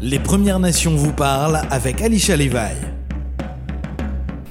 Les Premières Nations vous parlent avec Alicia Levi.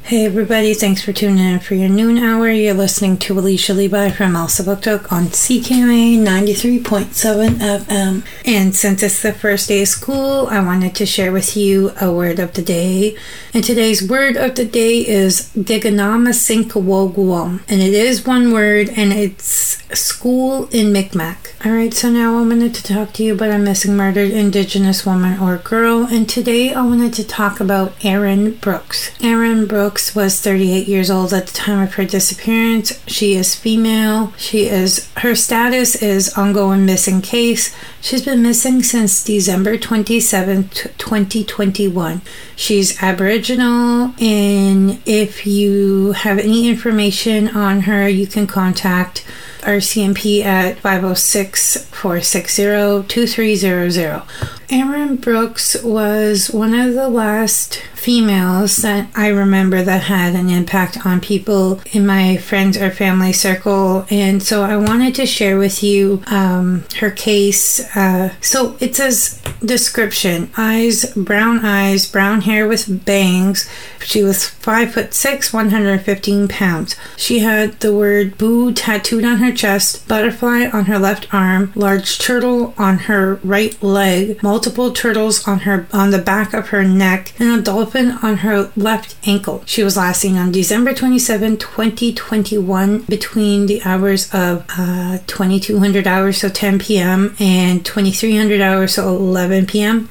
Hey everybody, thanks for tuning in for your noon hour. You're listening to Alicia Levi from Elsipogtog on CKMA 93.7 FM. And since it's the first day of school, I wanted to share with you a word of the day. And today's word of the day is Diganamasinkawogwam. And it is one word and it's school in Micmac. Alright, so now I wanted to talk to you about a missing murdered indigenous woman or girl. And today I wanted to talk about Erin Brooks. Erin Brooks Brooks was 38 years old at the time of her disappearance. She is female. She is her status is ongoing missing case. She's been missing since December 27, 2021. She's Aboriginal, and if you have any information on her, you can contact RCMP at 506 460 2300. Erin Brooks was one of the last females that I remember that had an impact on people in my friends or family circle. And so I wanted to share with you um, her case. Uh, so it says description eyes, brown eyes, brown hair with bangs. She was five foot six, 115 pounds. She had the word boo tattooed on her chest, butterfly on her left arm, large turtle on her right leg, multiple turtles on her on the back of her neck, and a dolphin on her left ankle. She was last seen on December 27, 2021, between the hours of uh, 2200 hours, so 10 p.m., and 2300 hours, so 11 p.m.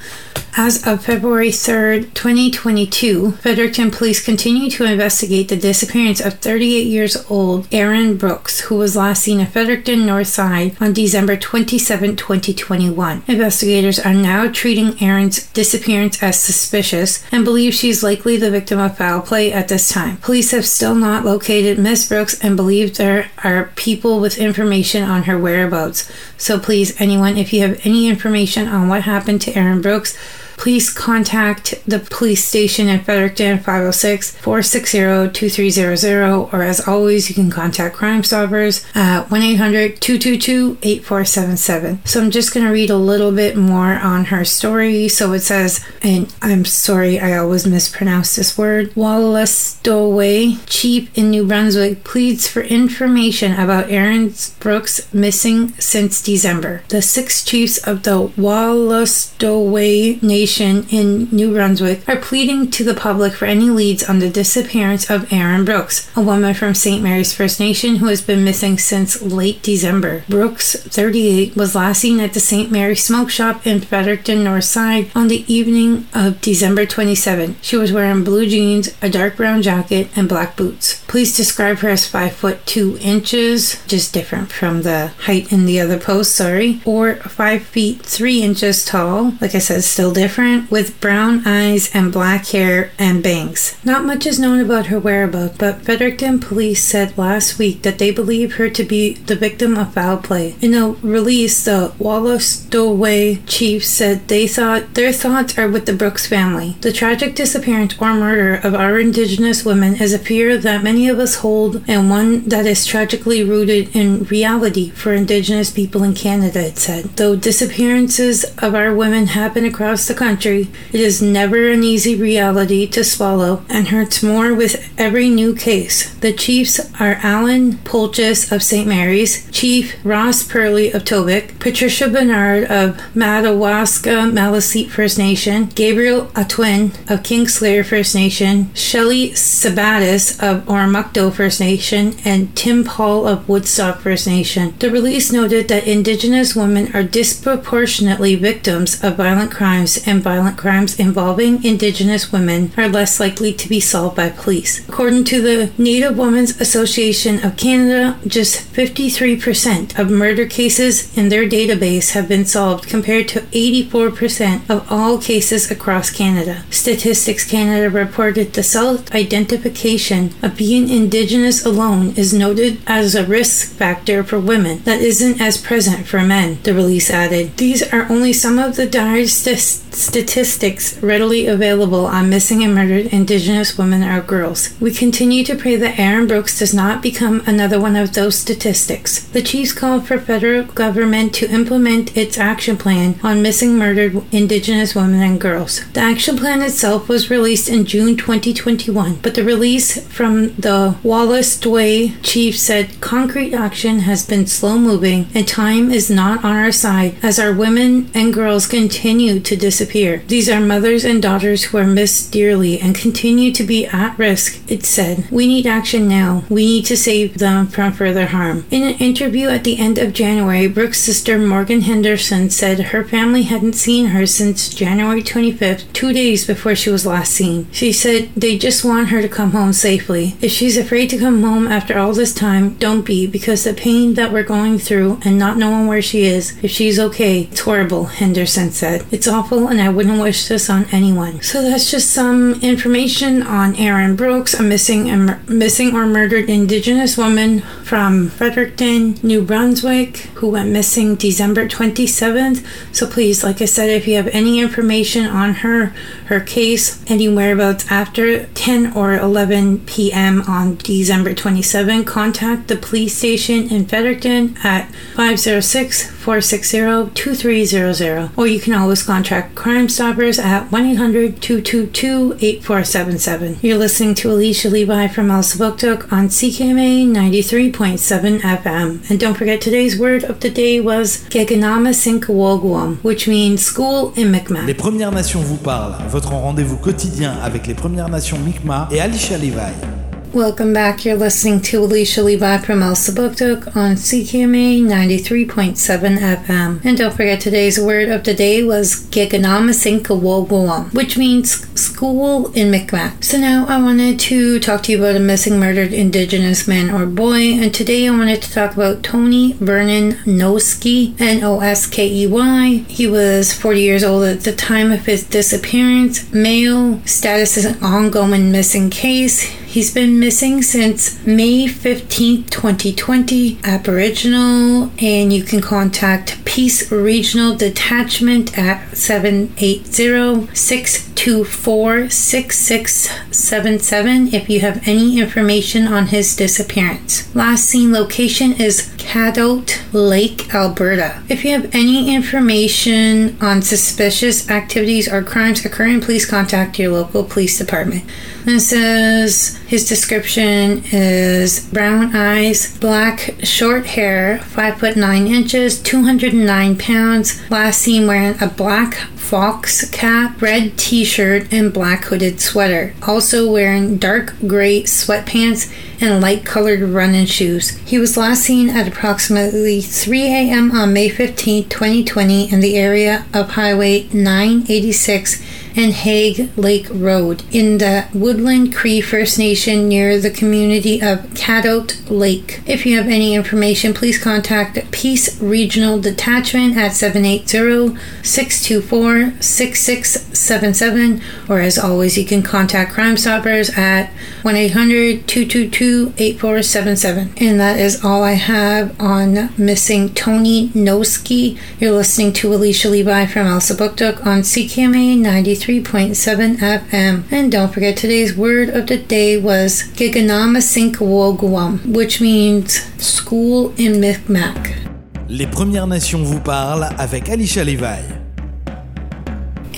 As of February 3rd, 2022, Fredericton police continue to investigate the disappearance of 38 years old Erin Brooks, who was last seen at Fredericton North Side on December 27, 2021. Investigators are now treating Erin's disappearance as suspicious and believe she's likely the victim of foul play at this time. Police have still not located Miss Brooks and believe there are people with information on her whereabouts. So please, anyone, if you have any information on what happened to Erin Brooks, please contact the police station in Fredericton 506 460 2300, or as always, you can contact Crime Stoppers at uh, 1 800 222 8477. So I'm just going to read a little bit more on her story. So it says, and I'm sorry, I always mispronounce this word Wolastoqey Chief in New Brunswick pleads for information about Erin Brooks missing since December. The six chiefs of the Wolastoqey Nation Nation in New Brunswick are pleading to the public for any leads on the disappearance of Erin Brooks, a woman from St. Mary's First Nation who has been missing since late December. Brooks, 38, was last seen at the St. Mary's Smoke Shop in Fredericton North Side on the evening of December 27. She was wearing blue jeans, a dark brown jacket, and black boots. Police describe her as 5 foot 2 inches, just different from the height in the other post, sorry, or 5 feet 3 inches tall. Like I said, still different different with brown eyes and black hair and bangs. Not much is known about her whereabouts, but Fredericton police said last week that they believe her to be the victim of foul play. In a release, the Wolastoqey chief said they thought their thoughts are with the Brooks family. The tragic disappearance or murder of our Indigenous women is a fear that many of us hold and one that is tragically rooted in reality for Indigenous people in Canada, it said. Though disappearances of our women happen across the country, country, it is never an easy reality to swallow and hurts more with every new case. The chiefs are Allan Polchies of St. Mary's, Chief Ross Perley of Tobique, Patricia Bernard of Madawaska Maliseet First Nation, Gabriel Atwin of Kingsclear First Nation, Shelley Sabatis of Oromocto First Nation, and Tim Paul of Woodstock First Nation. The release noted that Indigenous women are disproportionately victims of violent crimes and violent crimes involving Indigenous women are less likely to be solved by police. According to the Native Women's Association of Canada, just 53% of murder cases in their database have been solved compared to 84% of all cases across Canada. Statistics Canada reported the self identification of being Indigenous alone is noted as a risk factor for women that isn't as present for men, the release added. These are only some of the dire statistics statistics readily available on missing and murdered Indigenous women or girls. We continue to pray that Erin Brooks does not become another one of those statistics. The Chiefs called for federal government to implement its action plan on missing murdered Indigenous women and girls. The action plan itself was released in June 2021, but the release from the Wolastoqey chief said concrete action has been slow moving and time is not on our side as our women and girls continue to disappear. These are mothers and daughters who are missed dearly and continue to be at risk, it said. We need action now. We need to save them from further harm. In an interview at the end of January, Brooks' sister Morgan Henderson said her family hadn't seen her since January 25th, two days before she was last seen. She said they just want her to come home safely. If she's afraid to come home after all this time, don't be, because the pain that we're going through and not knowing where she is, if she's okay, it's horrible, Henderson said. It's awful and I wouldn't wish this on anyone. So that's just some information on Erin Brooks, a missing, a missing or murdered Indigenous woman from Fredericton, New Brunswick, who went missing December 27th. So please, like I said, if you have any information on her, her case, any whereabouts after 10 or 11 p.m. on December 27, contact the police station in Fredericton at 506 460 2300. Or you can always contact Crime Stoppers at 1 800 222 8477. You're listening to Alicia Levi from El on CKMA 93.7 FM. And don't forget today's word of the day was Geganama Sinkawogwam, which means school in Mi'kmaq. Les Premières Nations vous parlent, votre rendez-vous quotidien avec les Premières Nations Mi'kmaq et Alicia Levi. Welcome back. You're listening to Alicia Levi from Elsipogtog on CKMA 93.7 FM. And don't forget today's word of the day was Giganamasinkawogwam, which means school in Mi'kmaq. So now I wanted to talk to you about a missing murdered indigenous man or boy. And today I wanted to talk about Tony Vernon Noskey, N-O-S-K-E-Y. He was 40 years old at the time of his disappearance. Male status is an ongoing missing case. He's been missing since May 15th, 2020. Aboriginal, and you can contact Peace Regional Detachment at 780 624 6677 if you have any information on his disappearance. Last seen location is Cadotte Lake, Alberta. If you have any information on suspicious activities or crimes occurring, please contact your local police department. It says his description is brown eyes, black short hair, 5 foot 9 inches, 209 pounds, last seen wearing a black fox cap, red t shirt, and black hooded sweater. Also wearing dark gray sweatpants and light colored running shoes. He was last seen at approximately 3 a.m. on May 15, 2020, in the area of Highway 986 and Hague Lake Road in the Woodland Cree First Nation near the community of Cadotte Lake. If you have any information, please contact Peace Regional Detachment at 780 624 6677, or as always, you can contact Crime Stoppers at 1 800 222 8477. And that is all I have on missing Tony Noskey. You're listening to Alicia Levi from Elsipogtog on CKMA 93. 93.7 FM. And don't forget, today's word of the day was Giganamasinkawogwam, which means school in Mi'kmaq. Les Premières Nations vous parlent avec Alicia Levi.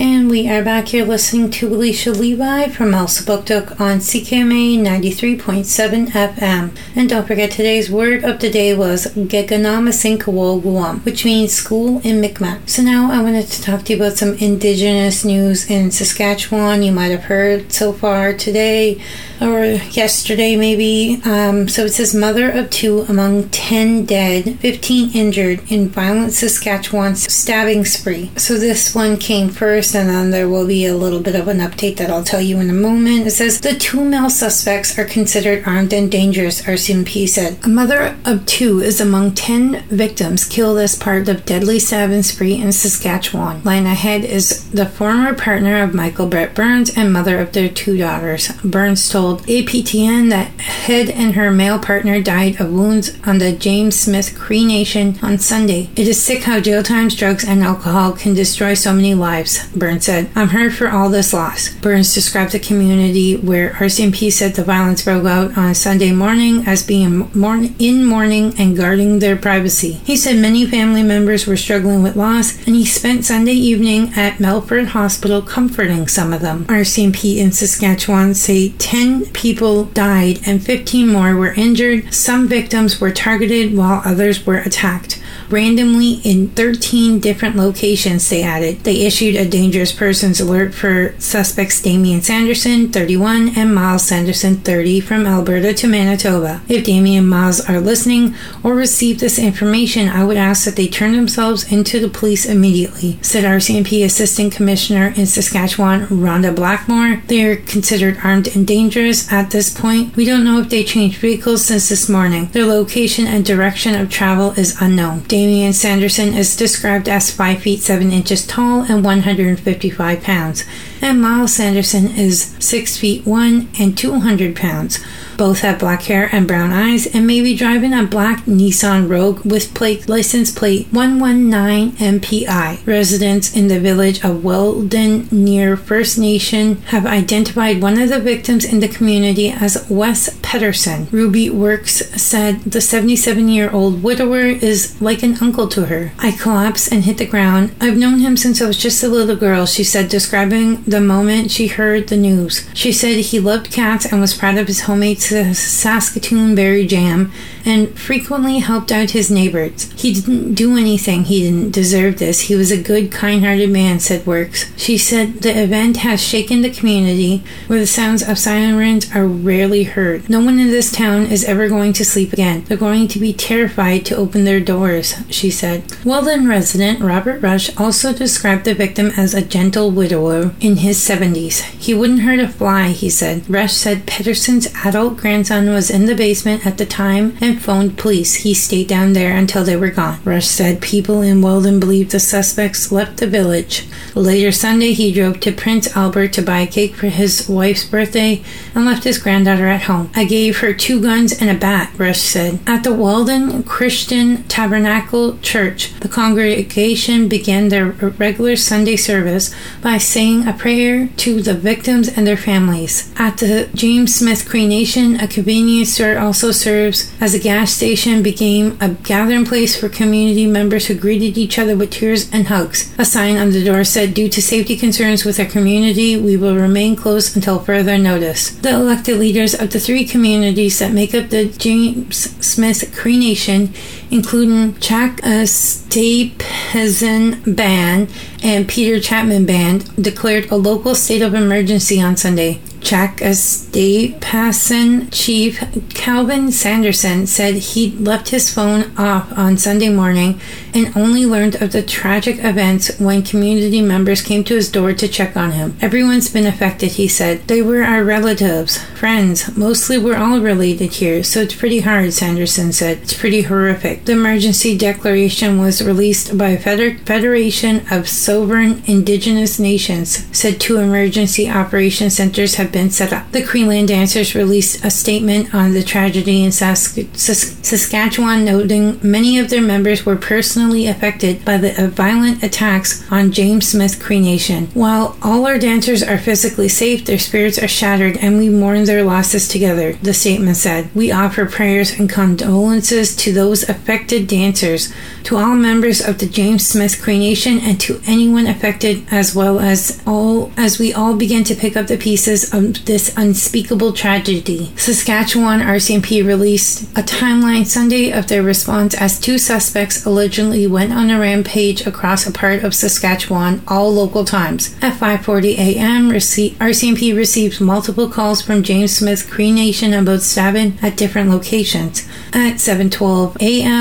And we are back here listening to Alicia Levi from Elsipogtog on CKMA 93.7 FM. And don't forget, today's word of the day was Geganamasinkawogwam, which means school in Mi'kmaq. So now I wanted to talk to you about some indigenous news in Saskatchewan. You might have heard so far today or yesterday, maybe. Um, so it says mother of two among 10 dead, 15 injured in violent Saskatchewan stabbing spree. So this one came first and then there will be a little bit of an update that I'll tell you in a moment. It says the two male suspects are considered armed and dangerous, RCMP said. A mother of two is among 10 victims killed as part of deadly stabbing spree in Saskatchewan. Lana Head is the former partner of Michael Brett Burns and mother of their two daughters. Burns told APTN that Head and her male partner died of wounds on the James Smith Cree Nation on Sunday. It is sick how jail times, drugs, and alcohol can destroy so many lives. Burns said. I'm hurt for all this loss. Burns described the community where RCMP said the violence broke out on Sunday morning as being in mourning and guarding their privacy. He said many family members were struggling with loss, and he spent Sunday evening at Melfort Hospital comforting some of them. RCMP in Saskatchewan say 10 people died and 15 more were injured. Some victims were targeted while others were attacked randomly in 13 different locations, they added. They issued a dangerous persons alert for suspects Damien Sanderson, 31, and Myles Sanderson, 30, from Alberta to Manitoba. If Damien and Myles are listening or receive this information, I would ask that they turn themselves into the police immediately, said RCMP Assistant Commissioner in Saskatchewan, Rhonda Blackmore. They are considered armed and dangerous at this point. We don't know if they changed vehicles since this morning. Their location and direction of travel is unknown. Damien Sanderson is described as 5 feet 7 inches tall and 155 pounds, and Myles Sanderson is 6 feet 1 and 200 pounds. Both have black hair and brown eyes and may be driving a black Nissan Rogue with plate license plate 119 MPI. Residents in the village of Weldon near First Nation have identified one of the victims in the community as Wes Petterson. Ruby Works said the 77 year old widower is like an uncle to her. I collapsed and hit the ground. I've known him since I was just a little girl, she said, describing the moment she heard the news. She said he loved cats and was proud of his homemade Saskatoon berry jam and frequently helped out his neighbors. He didn't do anything, he didn't deserve this. He was a good, kind hearted man, said Works. She said the event has shaken the community where the sounds of sirens are rarely heard. No one in this town is ever going to sleep again. They're going to be terrified to open their doors, she said. Weldon resident Robert Rush also described the victim as a gentle widower in his 70s. He wouldn't hurt a fly, he said. Rush said Petterson's adult grandson was in the basement at the time and and phoned police. He stayed down there until they were gone. Rush said people in Weldon believed the suspects left the village. Later Sunday, he drove to Prince Albert to buy a cake for his wife's birthday and left his granddaughter at home. I gave her two guns and a bat, Rush said. At the Weldon Christian Tabernacle Church, the congregation began their regular Sunday service by saying a prayer to the victims and their families. At the James Smith Cree Nation, a convenience store also serves as a gas station became a gathering place for community members who greeted each other with tears and hugs. A sign on the door said, Due to safety concerns with our community, we will remain closed until further notice. The elected leaders of the three communities that make up the James Smith Cree Nation, including Chak uh, Stapezin Band and Peter Chapman Band, declared a local state of emergency on Sunday. Czech uh, State Passon Chief Calvin Sanderson said he left his phone off on Sunday morning and only learned of the tragic events when community members came to his door to check on him. Everyone's been affected, he said. They were our relatives, friends. Mostly we're all related here, so it's pretty hard, Sanderson said. It's pretty horrific. The emergency declaration was released by Feder- Federation of Sovereign Indigenous Nations, said two emergency operation centers have been set up. The Creeland dancers released a statement on the tragedy in Saskatchewan, noting many of their members were personally affected by the uh, violent attacks on James Smith Cree Nation. While all our dancers are physically safe, their spirits are shattered and we mourn their losses together, the statement said. We offer prayers and condolences to those affected dancers, to all members of the James Smith Cree Nation, and to anyone affected, as well as all as we all begin to pick up the pieces of this unspeakable tragedy. Saskatchewan RCMP released a timeline Sunday of their response as two suspects allegedly went on a rampage across a part of Saskatchewan, all local times. At 5:40 a.m., RCMP received multiple calls from James Smith Cree Nation about stabbing at different locations. At 7:12 a.m.,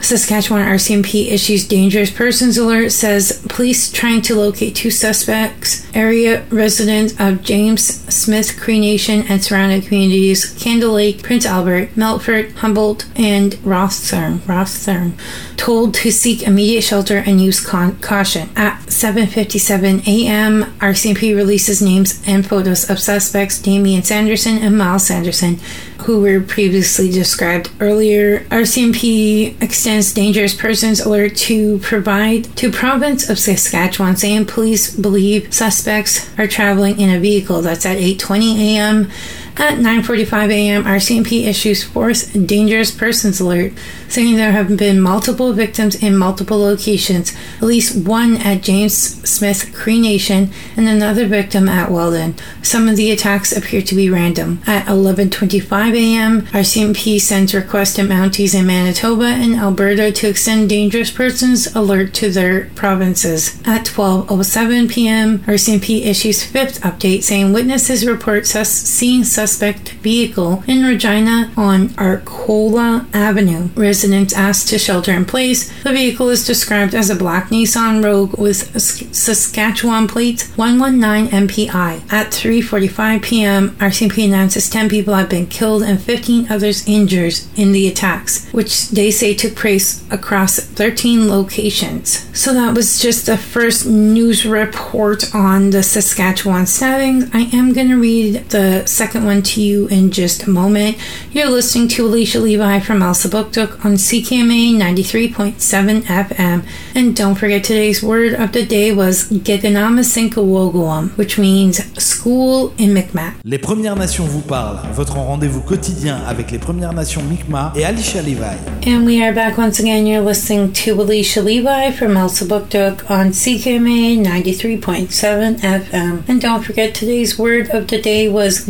Saskatchewan RCMP issues dangerous persons alert says police trying to locate two suspects, area residents of James Smith Cree Nation and surrounding communities, Candle Lake, Prince Albert, Melfort, Humboldt, and Rosthern, Rosthern, told to seek immediate shelter and use con- caution. At 7:57 a.m., RCMP releases names and photos of suspects Damien Sanderson and Myles Sanderson who were previously described earlier. RCMP extends dangerous persons alert to provide to province of Saskatchewan, saying police believe suspects are traveling in a vehicle. That's at 8:20 a.m. At 9:45 a.m., RCMP issues fourth dangerous persons alert, saying there have been multiple victims in multiple locations, at least one at James Smith Cree Nation and another victim at Weldon. Some of the attacks appear to be random. At 11:25 a.m., RCMP sends requests to Mounties in Manitoba and Alberta to extend dangerous persons alert to their provinces. At 12:07 p.m., RCMP issues fifth update saying witnesses report sus- seeing suspect vehicle in Regina on Arcola Avenue. Residents asked to shelter in place. The vehicle is described as a black Nissan Rogue with Saskatchewan plates 119 MPI. At 3:45 p.m., RCMP announces 10 people have been killed and 15 others injured in the attacks, which they say took place across 13 locations. So that was just the first news report on the Saskatchewan stabbings. I am going to read the second one to you in just a moment. You're listening to Alicia Levi from Elsipogtog on CKMA 93.7 FM. And don't forget today's word of the day was Geganamasinkawogwam, which means school in Mi'kmaq. Les Premières Nations vous parlent, votre rendez-vous quotidien avec les Premières Nations Mi'kmaq et Alicia Levi. And we are back once again. You're listening to Alicia Levi from Elsipogtog on CKMA 93.7 FM. And don't forget today's word of the day was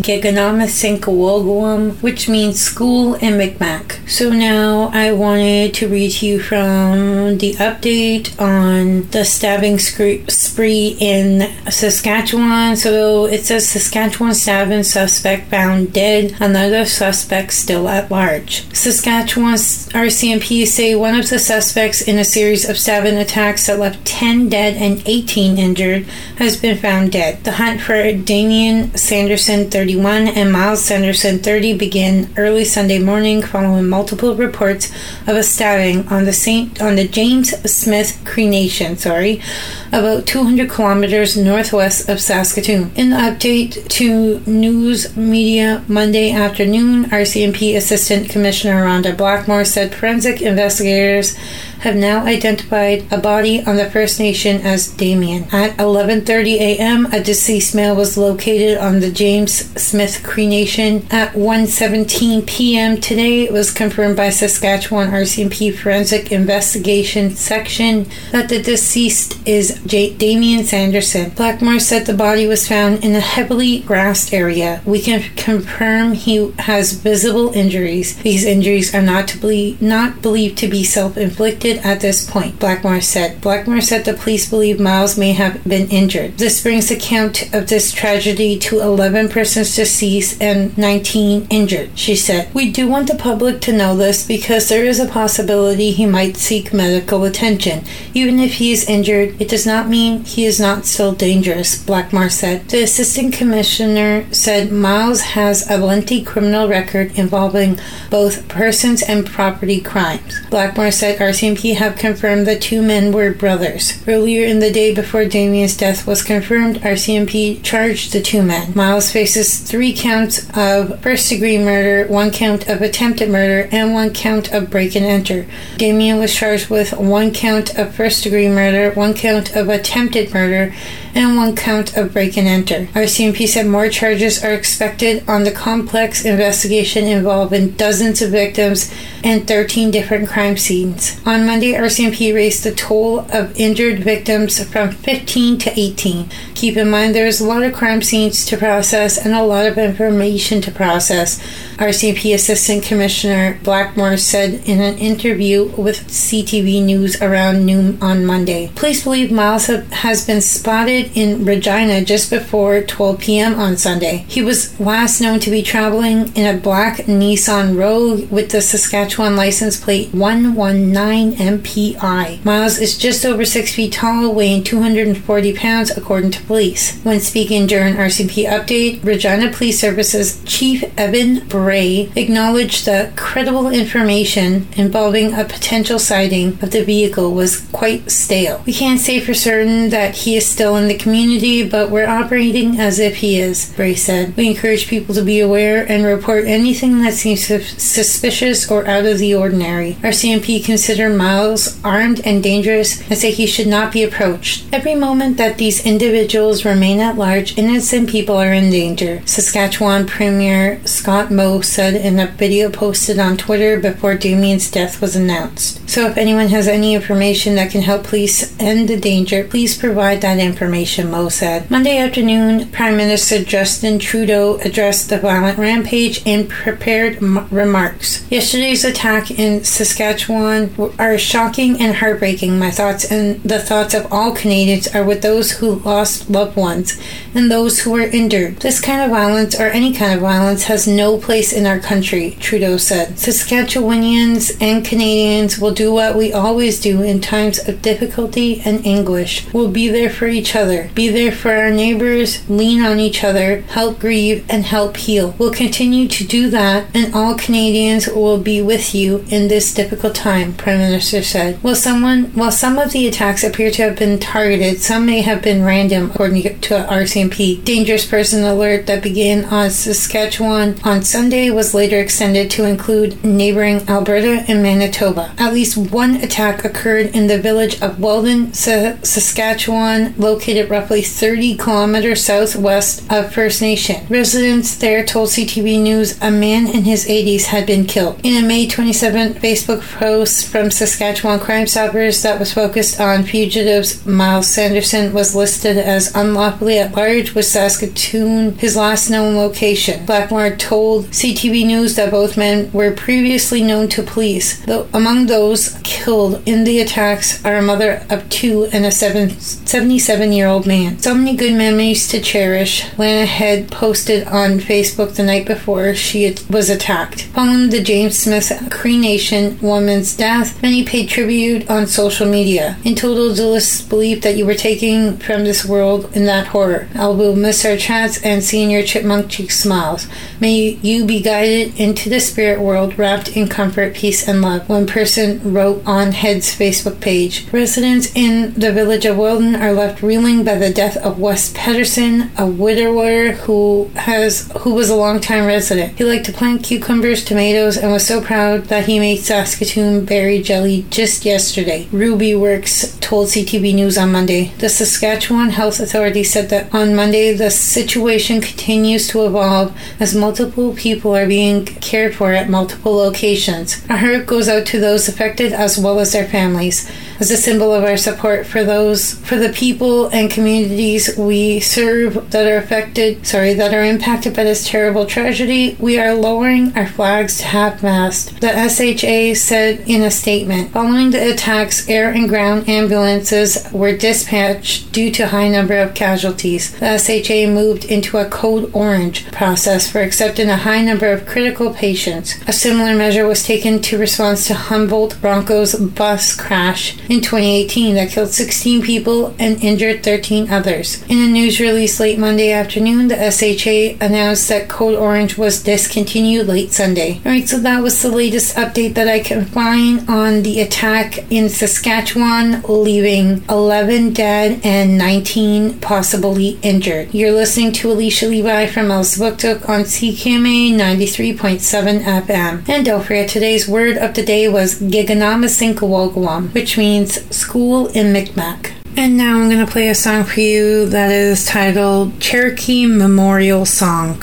Geganamasinkawogwam, which means school in Mi'kmaq. So now I wanted to read to you from the update on the stabbing spree in Saskatchewan. So it says Saskatchewan stabbing suspect found dead, another suspect still at large. Saskatchewan's RCMP say one of the suspects in a series of stabbing attacks that left 10 dead and 18 injured has been found dead. The hunt for Damien Sanderson, 31, and Myles Sanderson, 30, began early Sunday morning following multiple reports of a stabbing on the Saint on the James Smith Cree Nation, sorry, about 200 kilometers northwest of Saskatoon. In the update to news media Monday afternoon, RCMP Assistant Commissioner Rhonda Blackmore said forensic investigators have now identified a body on the First Nation as Damien. At 11:30 a.m., a deceased male was located on the James Smith Cree Nation. At 1:17 p.m. today, it was confirmed by Saskatchewan RCMP Forensic Investigation Section that the deceased is J- Damien Sanderson. Blackmore said the body was found in a heavily grassed area. We can confirm he has visible injuries. These injuries are not to be not believed to be self-inflicted at this point, Blackmore said. Blackmore said the police believe Myles may have been injured. This brings the count of this tragedy to 11 persons deceased and 19 injured, she said. We do want the public to know this because there is a possibility he might seek medical attention. Even if he is injured, it does not mean he is not still dangerous, Blackmore said. The assistant commissioner said Myles has a lengthy criminal record involving both persons and property crimes. Blackmore said RCMP have confirmed the two men were brothers. Earlier in the day before Damien's death was confirmed, RCMP charged the two men. Myles faces three counts of first degree murder, one count of attempted murder, and one count of break and enter. Damien was charged with one count of first degree murder, one count of attempted murder, and one count of break and enter. RCMP said more charges are expected on the complex investigation involving dozens of victims and 13 different crime scenes. On Monday, RCMP raised the toll of injured victims from 15 to 18. Keep in mind there is a lot of crime scenes to process and a lot of information to process. RCMP Assistant Commissioner Blackmore said in an interview with CTV News around noon on Monday. Police believe Myles has been spotted in Regina just before 12 p.m. on Sunday. He was last known to be traveling in a black Nissan Rogue with the Saskatchewan license plate 119 MPI. Myles is just over 6 feet tall, weighing 240 pounds, according to police. When speaking during RCMP update, Regina Police Services Chief Evan Bray acknowledged that credible information involving a potential sighting of the vehicle was quite stale. We can't say for certain that he is still in the community, but we're operating as if he is, Bray said. We encourage people to be aware and report anything that seems suspicious or out of the ordinary. RCMP consider Myles armed and dangerous and say he should not be approached. Every moment that these individuals remain at large, innocent people are in danger. Saskatchewan Premier Scott Moe said in a video posted on Twitter before Damien's death was announced. So if anyone has any information that can help police end the danger, please provide that information, Moe said. Monday afternoon, Prime Minister Justin Trudeau addressed the violent rampage in prepared m- remarks. Yesterday's attack in Saskatchewan are shocking and heartbreaking. My thoughts and the thoughts of all Canadians are with those who lost loved ones and those who were injured. This kind of violence or any kind of violence has no place in our country, Trudeau said. Saskatchewanians and Canadians will do what we always do in times of difficulty and anguish. We'll be there for each other, be there for our neighbors, lean on each other, help grieve, and help heal. We'll continue to do that, and all Canadians will be with you in this difficult time, Prime Minister said. While someone while some of the attacks appear to have been targeted, some may have been random, according to RCMP. Dangerous person alert that began on Saskatchewan on Sunday was later extended to include neighboring Alberta and Manitoba. At least one attack occurred in the village of Weldon, Saskatchewan, located roughly 30 kilometers southwest of First Nation. Residents there told CTV News a man in his 80s had been killed. In a May 27 Facebook post from Saskatchewan Crime Stoppers that was focused on fugitives, Myles Sanderson was listed as unlawfully at large with Saskatoon, his last known location. Blackmore told CTV News that both men were previously known to police. Though among those killed in the attacks are a mother of two and a 77 year old man. So many good memories to cherish. Lana had posted on Facebook the night before she was attacked. Following the James Smith Cree Nation woman's death, many paid tribute on social media. In total disbelief that you were taking from this world in that horror. I will miss our chats and seeing your chipmunk cheek smiles. May you be guided into the spirit world wrapped in comfort, peace, and love. One person wrote on Head's Facebook page Residents in the village of Weldon are left reeling by the death of Wes Petterson, a widower who has who was a longtime resident. He liked to plant cucumbers, tomatoes, and was so proud that he made Saskatoon berry jelly just yesterday. Ruby Works told CTV News on Monday. The Saskatchewan Health Authority said that on Monday the situation continues to evolve as multiple people are being cared for at multiple locations. Our heart goes out to those affected as well as their families as a symbol of our support for those for the people and communities we serve that are affected sorry that are impacted by this terrible tragedy. We are lowering our flags to half mast the SHA said in a statement following the attacks air and ground ambulances were dispatched due to high number of casualties. The SHA moved into a code orange process for accepting a high number of critical patients. A similar measure was taken to respond to Humboldt Broncos bus crash in 2018 that killed 16 people and injured 13 others. In a news release late Monday afternoon, the SHA announced that Code Orange was discontinued late Sunday. Alright, so that was the latest update that I can find on the attack in Saskatchewan, leaving 11 dead and 19 possibly injured. You're listening to Alicia Levi from Elsipogtog on CKMA 93.7 FM. And don't forget, today's word of the day was Giganamasinkawogwam, which means means school in Micmac. And now I'm going to play a song for you that is titled Cherokee Memorial Song.